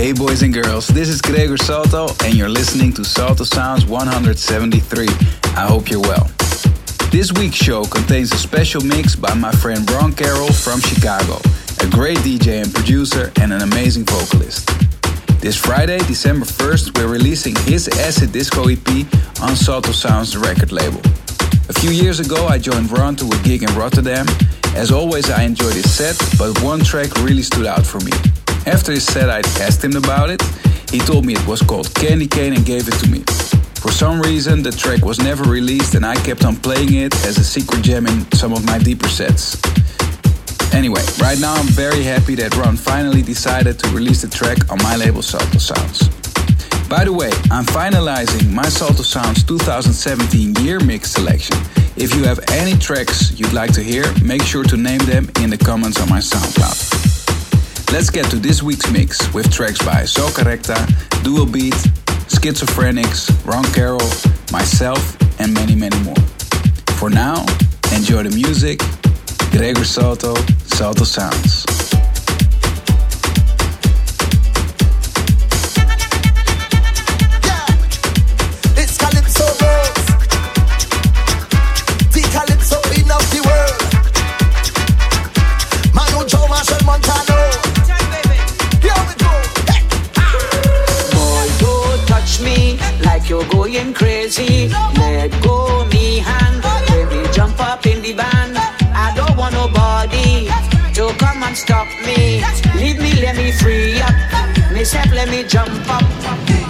Hey boys and girls, this is Gregor Salto and you're listening to Salto Sounds 173. I hope you're well. This week's show contains a special mix by my friend Ron Carroll from Chicago, a great DJ and producer and an amazing vocalist. This Friday, December 1st, we're releasing his Acid Disco EP on Salto Sounds record label. A few years ago, I joined Ron to a gig in Rotterdam. As always, I enjoyed his set, but one track really stood out for me. After his set, I asked him about it. He told me it was called Candy Cane and gave it to me. For some reason, the track was never released and I kept on playing it as a secret gem in some of my deeper sets. Anyway, right now I'm very happy that Ron finally decided to release the track on my label Salto Sounds. By the way, I'm finalizing my Salto Sounds 2017 year mix selection. If you have any tracks you'd like to hear, make sure to name them in the comments on my SoundCloud. Let's get to this week's mix with tracks by Soca Recta, Dual Beat, Schizophrenics, Ron Carroll, myself, and many, many more. For now, enjoy the music. Gregor Salto, Salto Sounds. Going crazy. Let go me hand, baby, jump up in the band. I don't want nobody to come and stop me. Leave me, let me free up. Myself, let me jump up.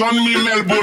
Son mi Melbourneitos.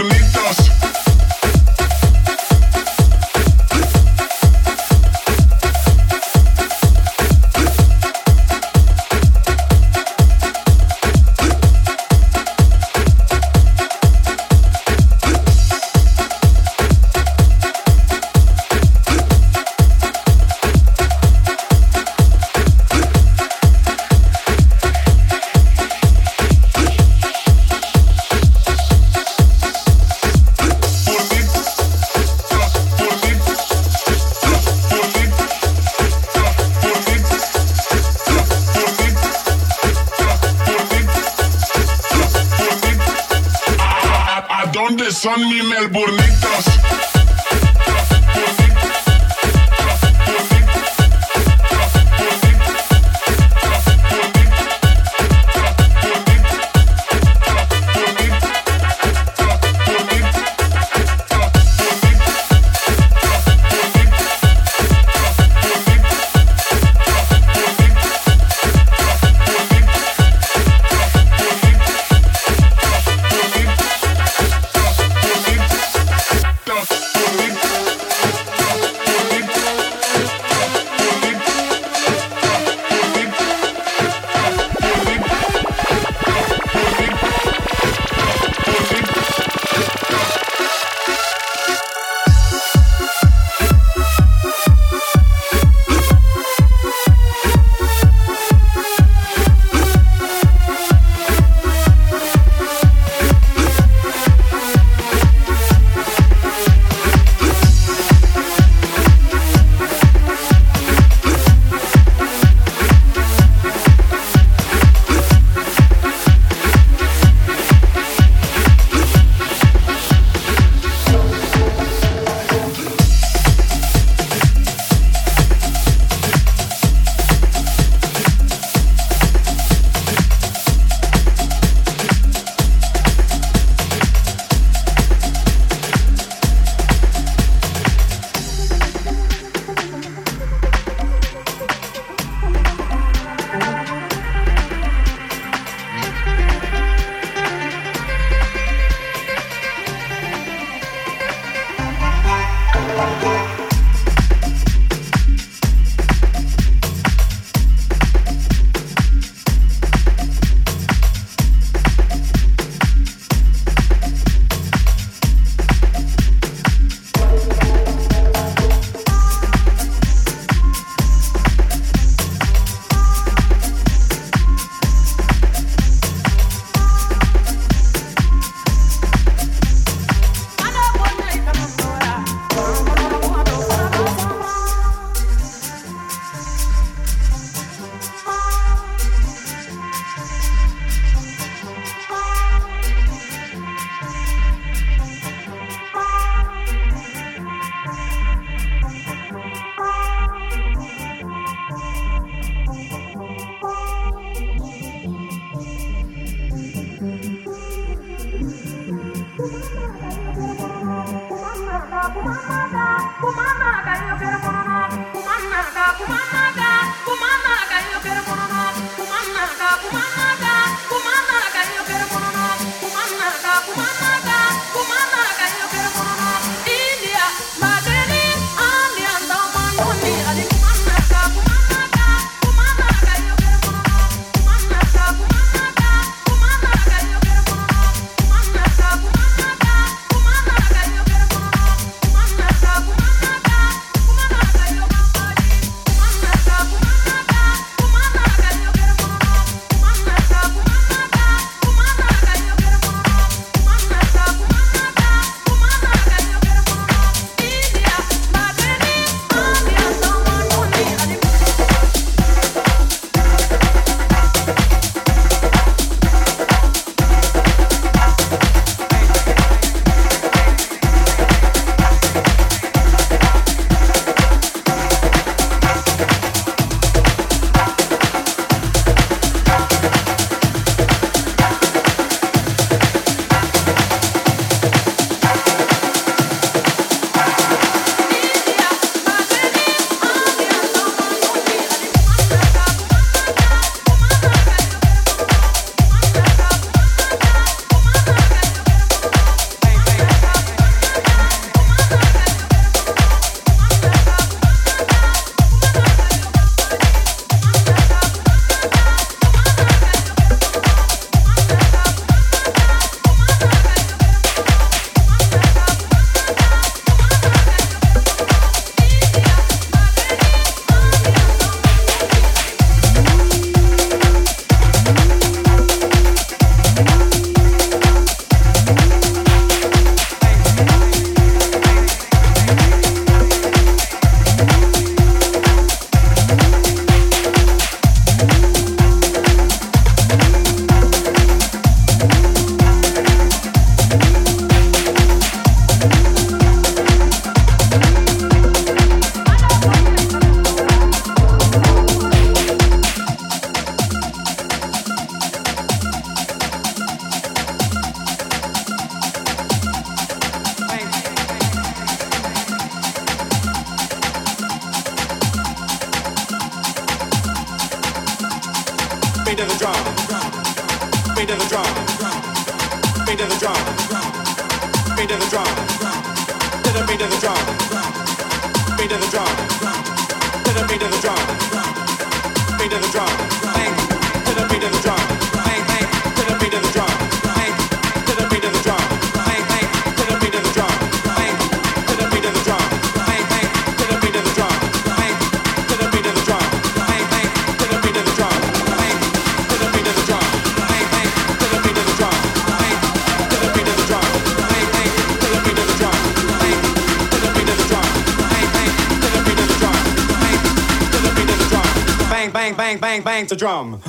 The drum.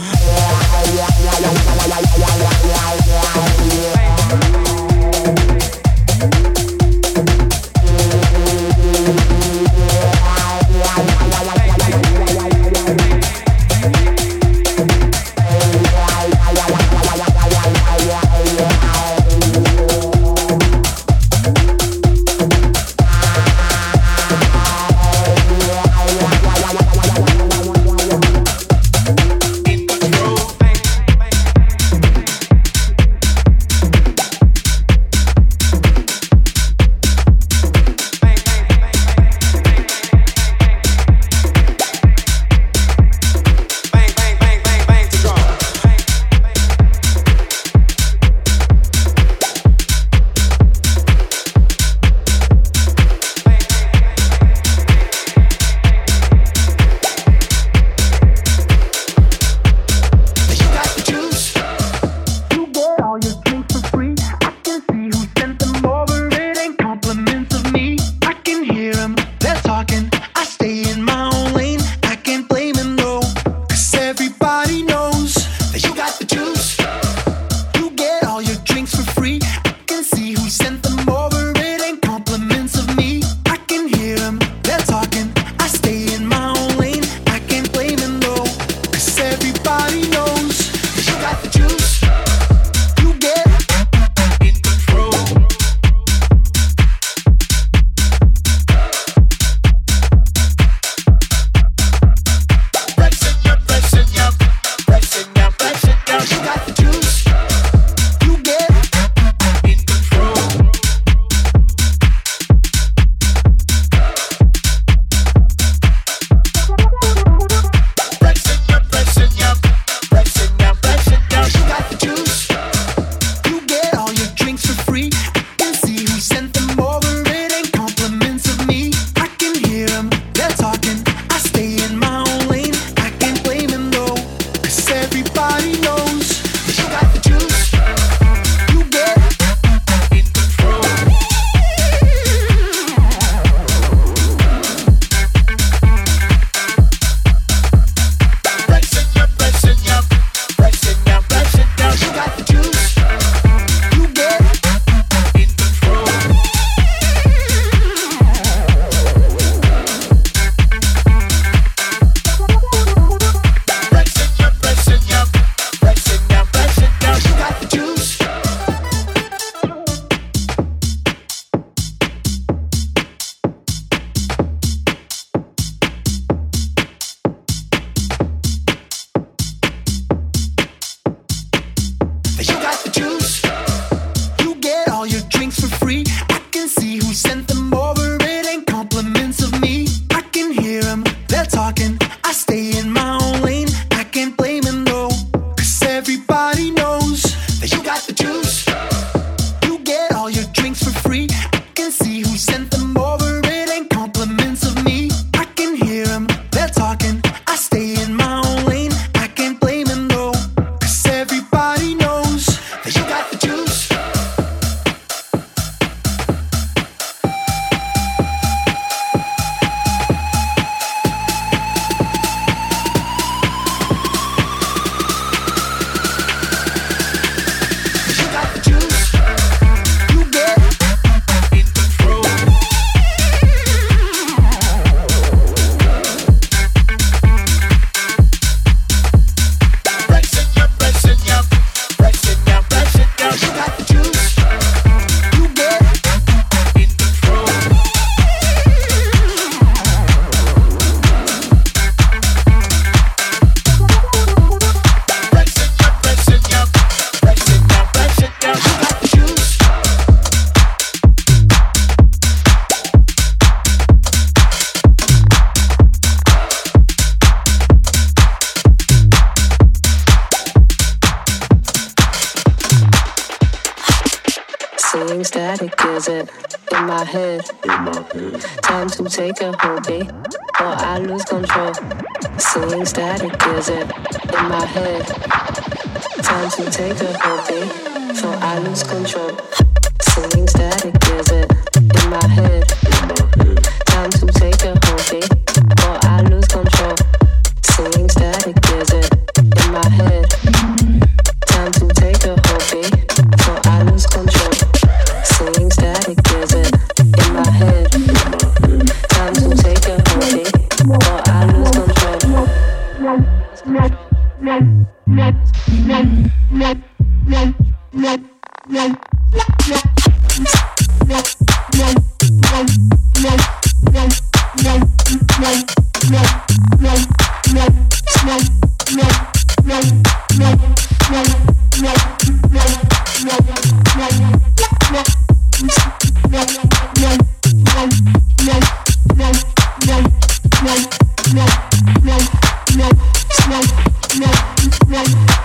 when Time to take a break, so I lose control. me.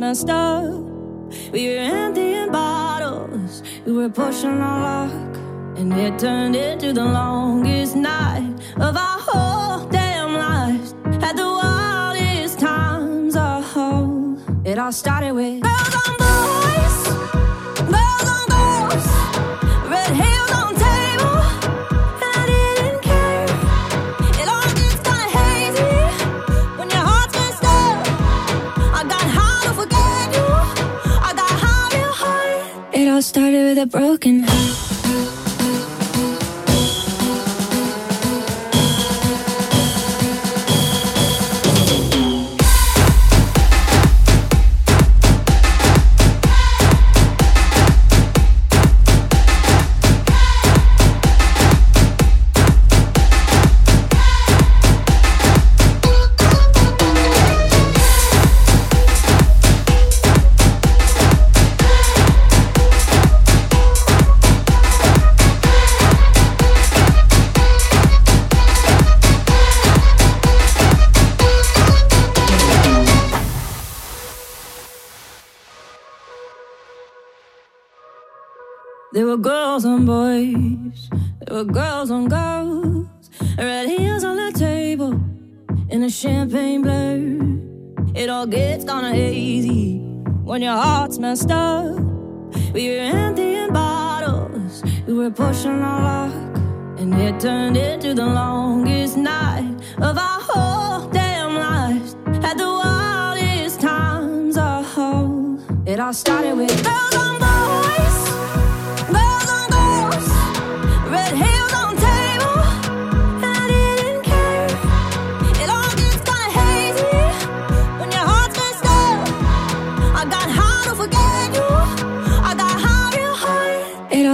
Messed up. We were emptying bottles, we were pushing our luck, and it turned into the longest night of our whole damn lives. Had the wildest times, oh, it all started with girls on boys, started with a broken heart. Girls on boys, there were girls on girls, red heels on the table, in a champagne blur. It all gets kinda hazy when your heart's messed up. We were emptying bottles, we were pushing our luck, and it turned into the longest night of our whole damn lives. Had the wildest times, oh, it all started with girls on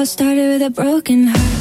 started with a broken heart.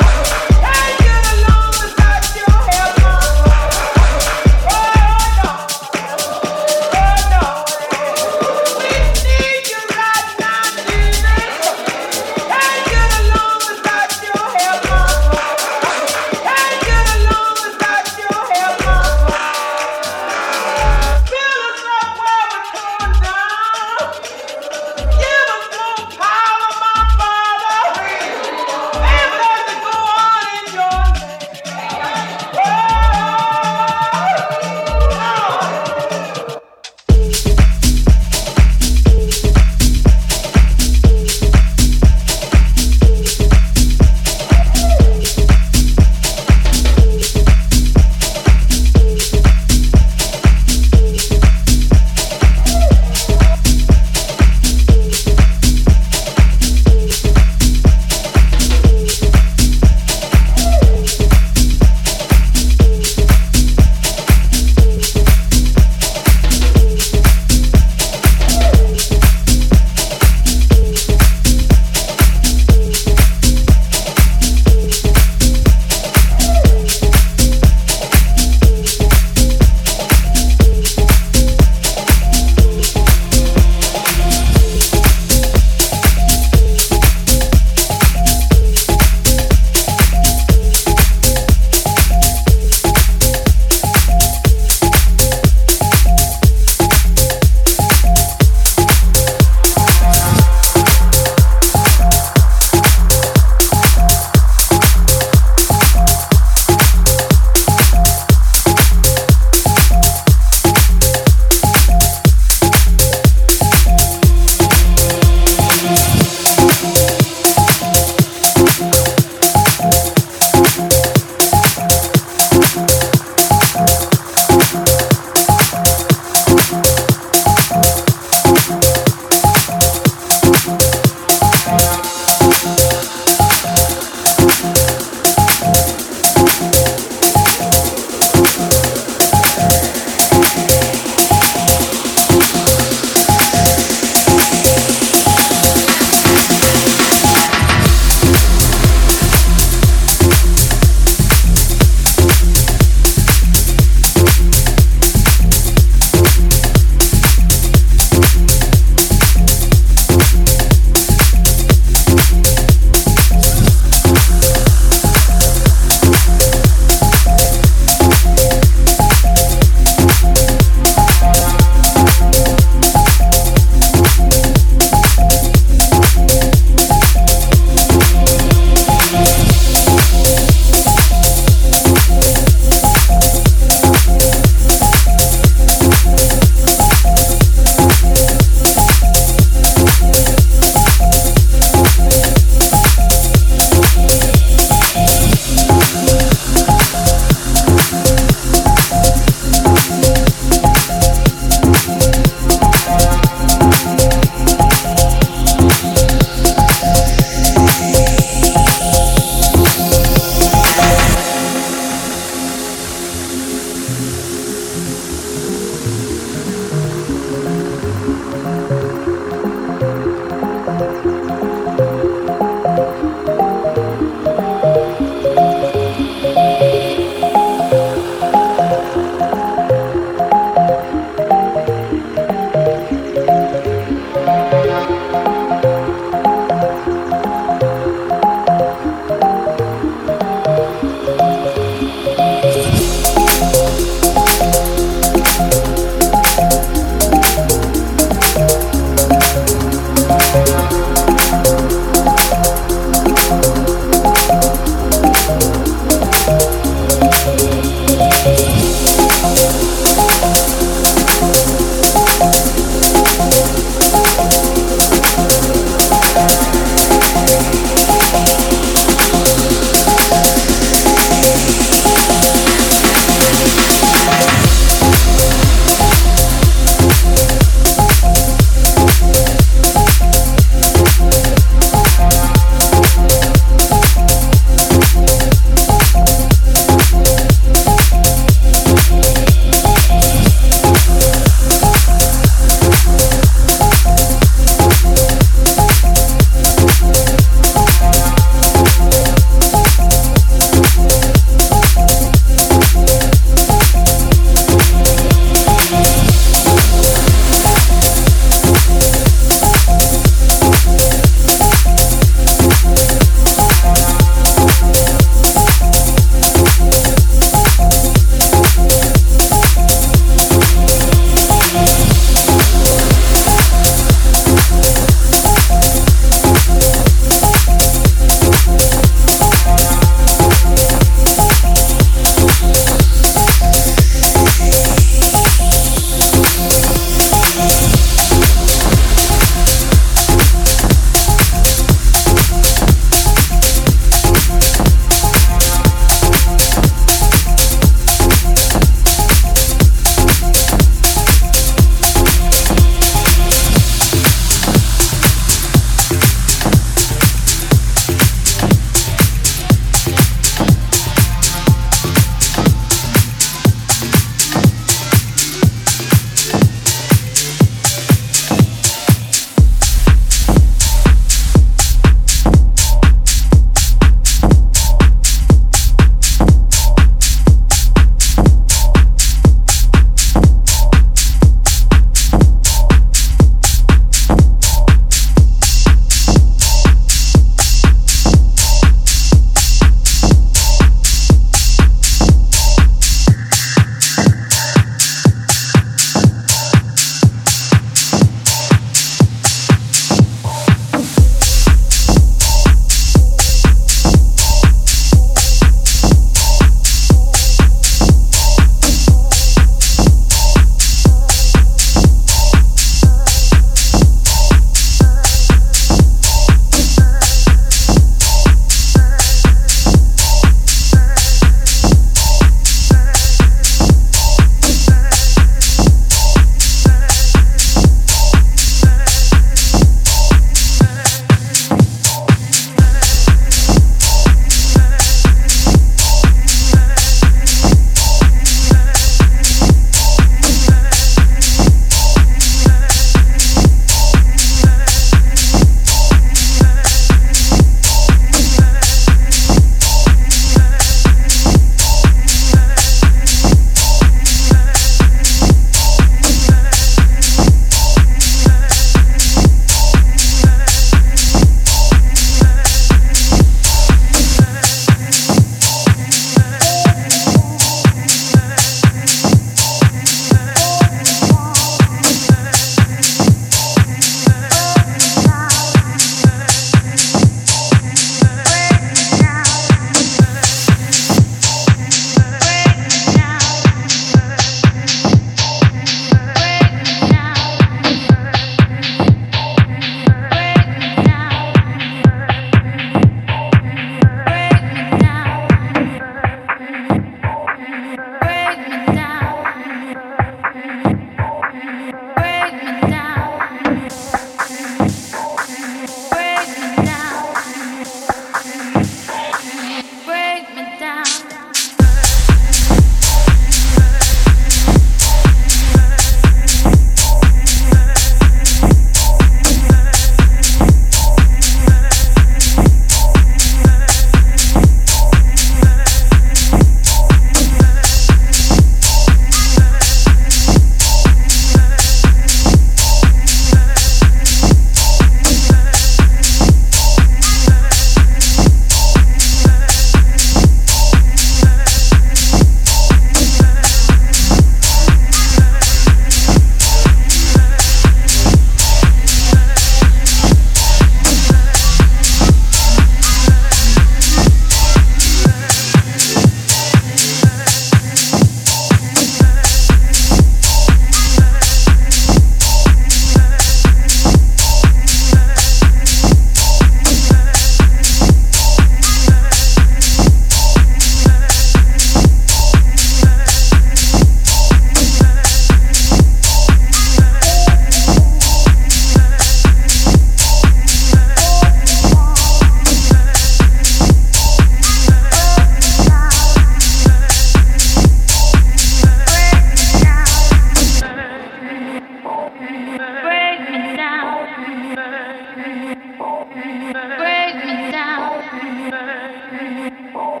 Oh,